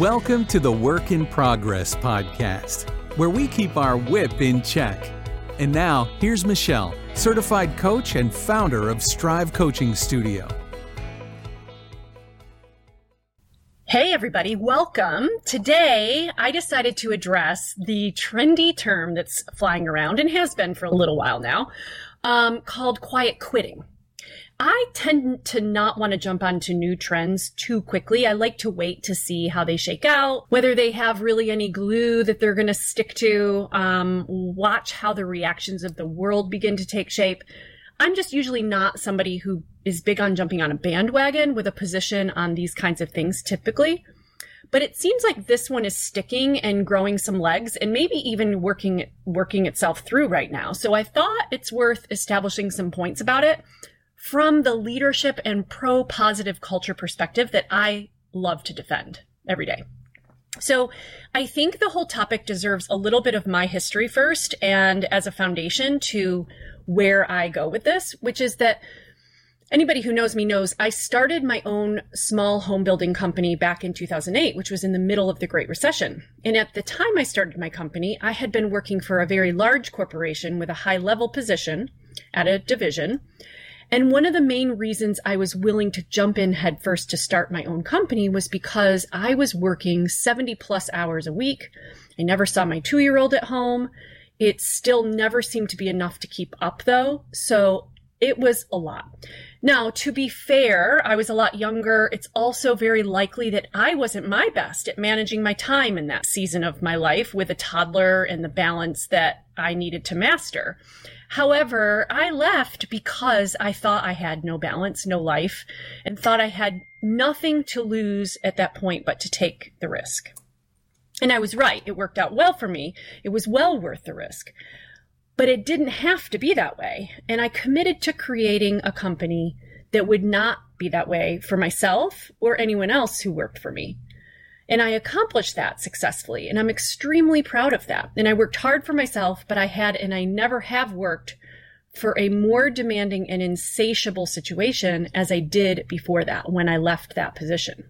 Welcome to the Work in Progress podcast, where we keep our whip in check. And now, here's Michelle, certified coach and founder of Strive Coaching Studio. Hey, everybody, welcome. Today, I decided to address the trendy term that's flying around and has been for a little while now um, called quiet quitting. I tend to not want to jump onto new trends too quickly. I like to wait to see how they shake out, whether they have really any glue that they're going to stick to, um, watch how the reactions of the world begin to take shape. I'm just usually not somebody who is big on jumping on a bandwagon with a position on these kinds of things typically. But it seems like this one is sticking and growing some legs and maybe even working working itself through right now. So I thought it's worth establishing some points about it from the leadership and pro positive culture perspective that I love to defend every day. So I think the whole topic deserves a little bit of my history first and as a foundation to where I go with this, which is that anybody who knows me knows I started my own small home building company back in 2008, which was in the middle of the Great Recession. And at the time I started my company, I had been working for a very large corporation with a high level position at a division and one of the main reasons I was willing to jump in headfirst to start my own company was because I was working 70 plus hours a week. I never saw my two year old at home. It still never seemed to be enough to keep up though. So it was a lot. Now, to be fair, I was a lot younger. It's also very likely that I wasn't my best at managing my time in that season of my life with a toddler and the balance that I needed to master. However, I left because I thought I had no balance, no life, and thought I had nothing to lose at that point but to take the risk. And I was right. It worked out well for me. It was well worth the risk. But it didn't have to be that way. And I committed to creating a company that would not be that way for myself or anyone else who worked for me. And I accomplished that successfully. And I'm extremely proud of that. And I worked hard for myself, but I had, and I never have worked for a more demanding and insatiable situation as I did before that when I left that position.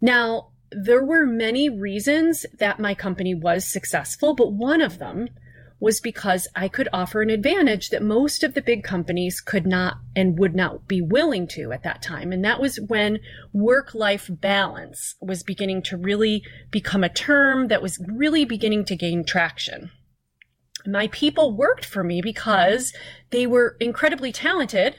Now, there were many reasons that my company was successful, but one of them was because I could offer an advantage that most of the big companies could not and would not be willing to at that time. And that was when work life balance was beginning to really become a term that was really beginning to gain traction. My people worked for me because they were incredibly talented.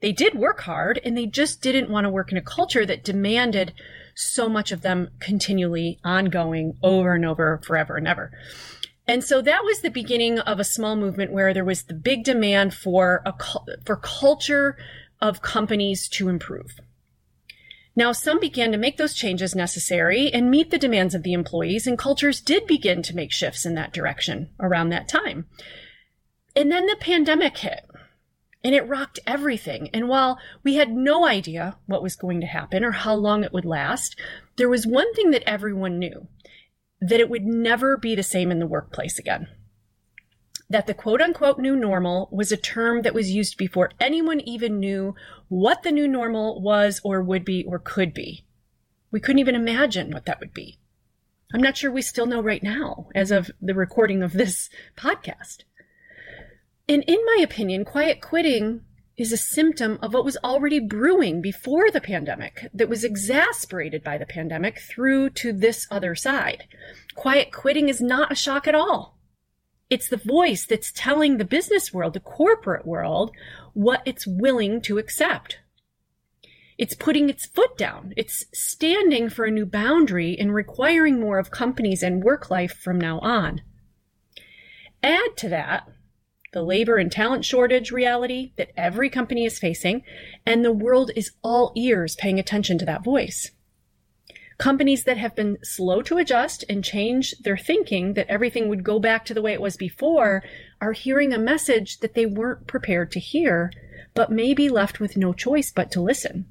They did work hard and they just didn't want to work in a culture that demanded so much of them continually ongoing over and over forever and ever. And so that was the beginning of a small movement where there was the big demand for a for culture of companies to improve. Now, some began to make those changes necessary and meet the demands of the employees, and cultures did begin to make shifts in that direction around that time. And then the pandemic hit, and it rocked everything. And while we had no idea what was going to happen or how long it would last, there was one thing that everyone knew that it would never be the same in the workplace again. That the quote unquote new normal was a term that was used before anyone even knew what the new normal was or would be or could be. We couldn't even imagine what that would be. I'm not sure we still know right now as of the recording of this podcast. And in my opinion, quiet quitting is a symptom of what was already brewing before the pandemic that was exasperated by the pandemic through to this other side. Quiet quitting is not a shock at all. It's the voice that's telling the business world, the corporate world, what it's willing to accept. It's putting its foot down. It's standing for a new boundary and requiring more of companies and work life from now on. Add to that the labor and talent shortage reality that every company is facing, and the world is all ears paying attention to that voice. Companies that have been slow to adjust and change their thinking that everything would go back to the way it was before are hearing a message that they weren't prepared to hear, but may be left with no choice but to listen.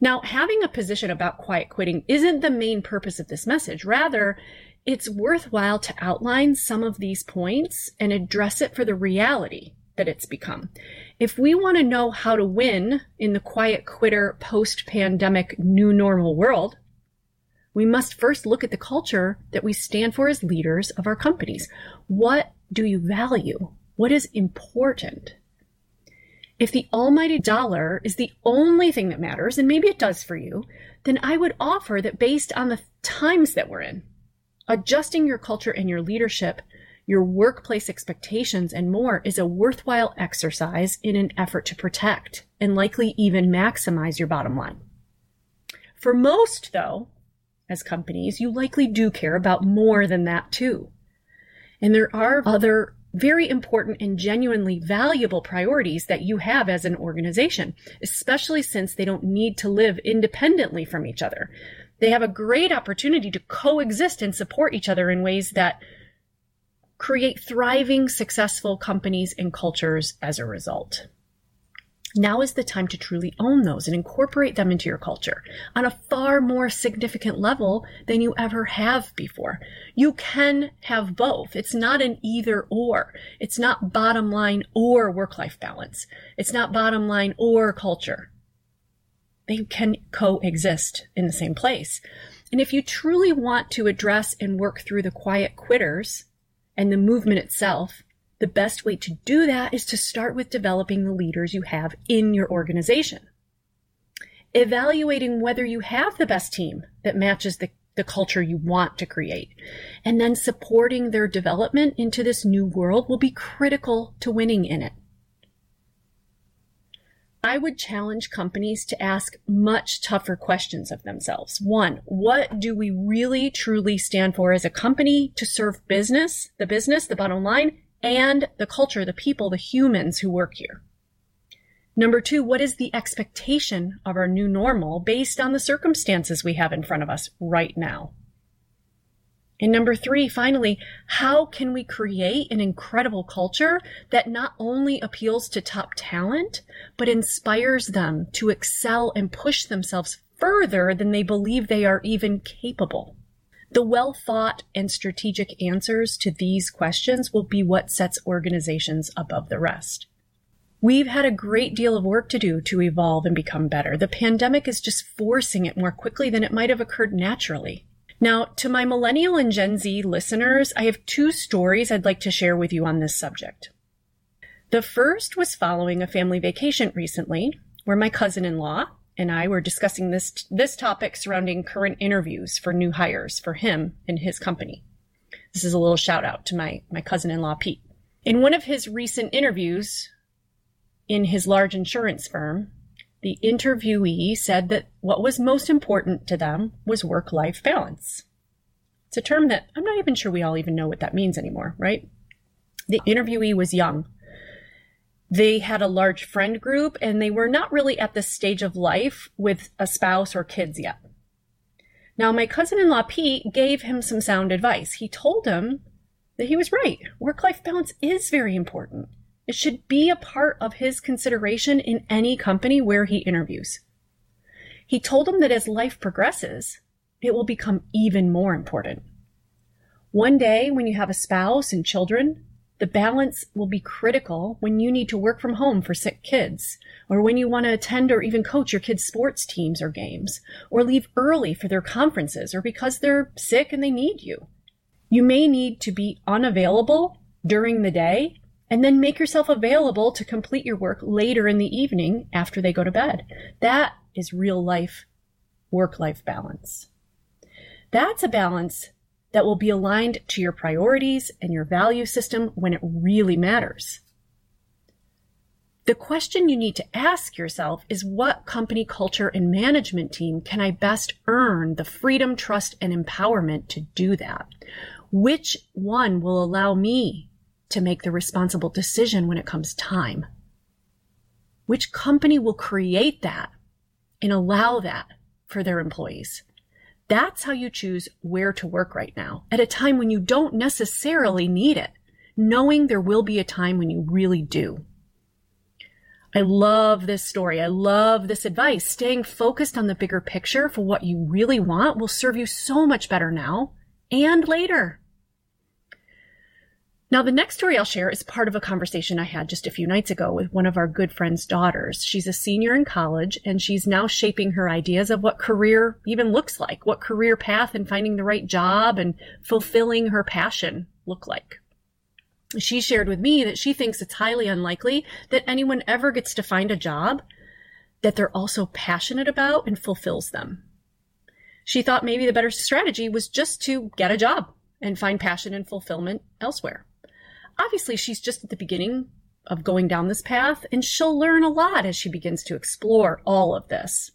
Now, having a position about quiet quitting isn't the main purpose of this message. Rather, it's worthwhile to outline some of these points and address it for the reality that it's become. If we want to know how to win in the quiet quitter post pandemic new normal world, we must first look at the culture that we stand for as leaders of our companies. What do you value? What is important? If the almighty dollar is the only thing that matters, and maybe it does for you, then I would offer that based on the times that we're in, adjusting your culture and your leadership, your workplace expectations, and more is a worthwhile exercise in an effort to protect and likely even maximize your bottom line. For most, though, as companies, you likely do care about more than that too. And there are other very important and genuinely valuable priorities that you have as an organization, especially since they don't need to live independently from each other. They have a great opportunity to coexist and support each other in ways that create thriving, successful companies and cultures as a result. Now is the time to truly own those and incorporate them into your culture on a far more significant level than you ever have before. You can have both. It's not an either or. It's not bottom line or work life balance. It's not bottom line or culture. They can coexist in the same place. And if you truly want to address and work through the quiet quitters and the movement itself, the best way to do that is to start with developing the leaders you have in your organization. Evaluating whether you have the best team that matches the, the culture you want to create. And then supporting their development into this new world will be critical to winning in it. I would challenge companies to ask much tougher questions of themselves. One, what do we really truly stand for as a company to serve business, the business, the bottom line, and the culture, the people, the humans who work here. Number two, what is the expectation of our new normal based on the circumstances we have in front of us right now? And number three, finally, how can we create an incredible culture that not only appeals to top talent, but inspires them to excel and push themselves further than they believe they are even capable? The well thought and strategic answers to these questions will be what sets organizations above the rest. We've had a great deal of work to do to evolve and become better. The pandemic is just forcing it more quickly than it might have occurred naturally. Now, to my millennial and Gen Z listeners, I have two stories I'd like to share with you on this subject. The first was following a family vacation recently, where my cousin in law, and I were discussing this this topic surrounding current interviews for new hires for him and his company. This is a little shout out to my my cousin-in-law Pete. In one of his recent interviews in his large insurance firm, the interviewee said that what was most important to them was work-life balance. It's a term that I'm not even sure we all even know what that means anymore, right? The interviewee was young, they had a large friend group and they were not really at this stage of life with a spouse or kids yet. Now, my cousin in law Pete gave him some sound advice. He told him that he was right. Work life balance is very important. It should be a part of his consideration in any company where he interviews. He told him that as life progresses, it will become even more important. One day, when you have a spouse and children, the balance will be critical when you need to work from home for sick kids, or when you want to attend or even coach your kids' sports teams or games, or leave early for their conferences, or because they're sick and they need you. You may need to be unavailable during the day and then make yourself available to complete your work later in the evening after they go to bed. That is real life work life balance. That's a balance that will be aligned to your priorities and your value system when it really matters. The question you need to ask yourself is what company culture and management team can I best earn the freedom, trust, and empowerment to do that? Which one will allow me to make the responsible decision when it comes time? Which company will create that and allow that for their employees? That's how you choose where to work right now at a time when you don't necessarily need it, knowing there will be a time when you really do. I love this story. I love this advice. Staying focused on the bigger picture for what you really want will serve you so much better now and later. Now, the next story I'll share is part of a conversation I had just a few nights ago with one of our good friend's daughters. She's a senior in college and she's now shaping her ideas of what career even looks like, what career path and finding the right job and fulfilling her passion look like. She shared with me that she thinks it's highly unlikely that anyone ever gets to find a job that they're also passionate about and fulfills them. She thought maybe the better strategy was just to get a job and find passion and fulfillment elsewhere obviously she's just at the beginning of going down this path, and she'll learn a lot as she begins to explore all of this.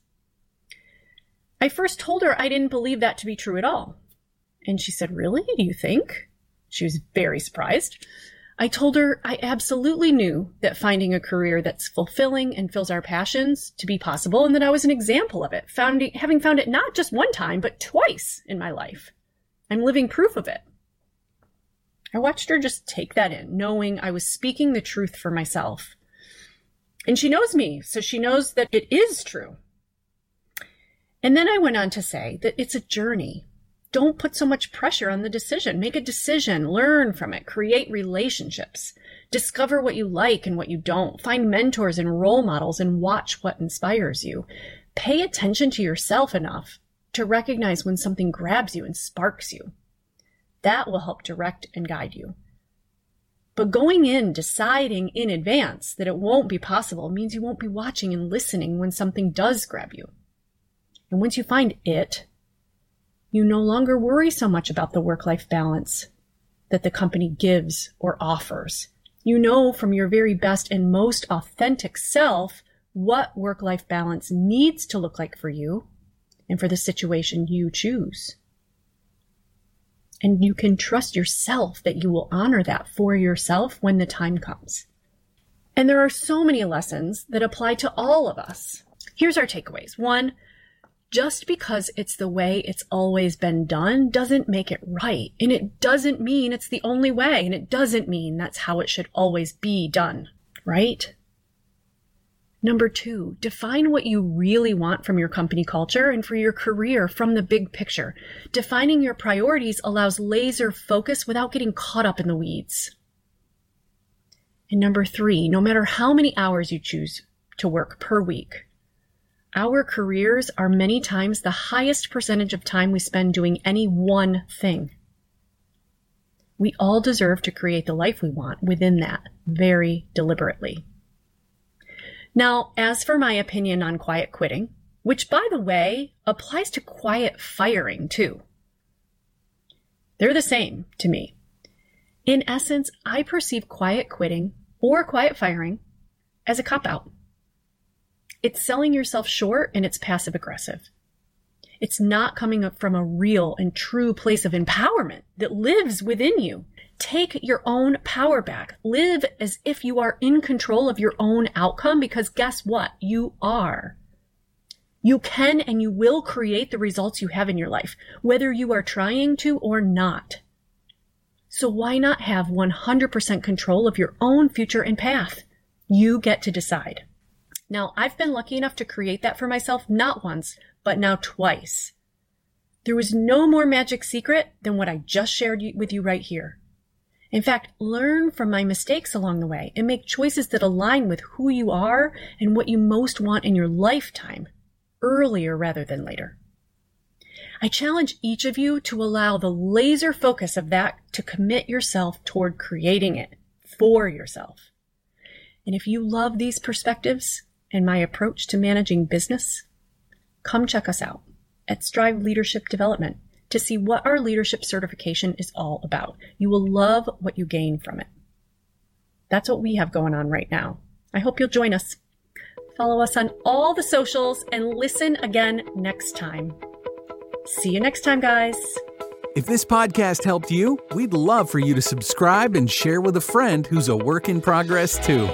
I first told her I didn't believe that to be true at all. And she said, Really? Do you think? She was very surprised. I told her I absolutely knew that finding a career that's fulfilling and fills our passions to be possible, and that I was an example of it, found, having found it not just one time, but twice in my life. I'm living proof of it. I watched her just take that in, knowing I was speaking the truth for myself. And she knows me, so she knows that it is true. And then I went on to say that it's a journey. Don't put so much pressure on the decision. Make a decision, learn from it, create relationships, discover what you like and what you don't, find mentors and role models, and watch what inspires you. Pay attention to yourself enough to recognize when something grabs you and sparks you. That will help direct and guide you. But going in deciding in advance that it won't be possible means you won't be watching and listening when something does grab you. And once you find it, you no longer worry so much about the work life balance that the company gives or offers. You know from your very best and most authentic self what work life balance needs to look like for you and for the situation you choose. And you can trust yourself that you will honor that for yourself when the time comes. And there are so many lessons that apply to all of us. Here's our takeaways. One, just because it's the way it's always been done doesn't make it right. And it doesn't mean it's the only way. And it doesn't mean that's how it should always be done. Right? Number two, define what you really want from your company culture and for your career from the big picture. Defining your priorities allows laser focus without getting caught up in the weeds. And number three, no matter how many hours you choose to work per week, our careers are many times the highest percentage of time we spend doing any one thing. We all deserve to create the life we want within that very deliberately. Now, as for my opinion on quiet quitting, which by the way applies to quiet firing too, they're the same to me. In essence, I perceive quiet quitting or quiet firing as a cop out. It's selling yourself short and it's passive aggressive. It's not coming up from a real and true place of empowerment that lives within you Take your own power back. Live as if you are in control of your own outcome because guess what? You are. You can and you will create the results you have in your life, whether you are trying to or not. So why not have 100% control of your own future and path? You get to decide. Now, I've been lucky enough to create that for myself not once, but now twice. There was no more magic secret than what I just shared with you right here. In fact, learn from my mistakes along the way and make choices that align with who you are and what you most want in your lifetime, earlier rather than later. I challenge each of you to allow the laser focus of that to commit yourself toward creating it for yourself. And if you love these perspectives and my approach to managing business, come check us out at Strive Leadership Development to see what our leadership certification is all about. You will love what you gain from it. That's what we have going on right now. I hope you'll join us. Follow us on all the socials and listen again next time. See you next time, guys. If this podcast helped you, we'd love for you to subscribe and share with a friend who's a work in progress too.